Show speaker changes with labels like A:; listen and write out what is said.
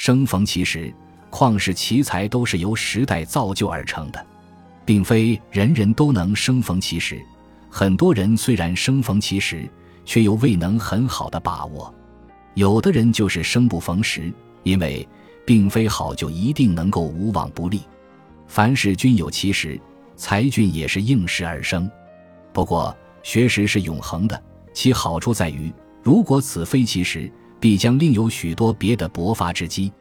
A: 生逢其时，旷世奇才都是由时代造就而成的，并非人人都能生逢其时。很多人虽然生逢其时，却又未能很好的把握。有的人就是生不逢时，因为并非好就一定能够无往不利。凡事均有其时，才俊也是应时而生。不过学识是永恒的，其好处在于，如果此非其时，必将另有许多别的勃发之机。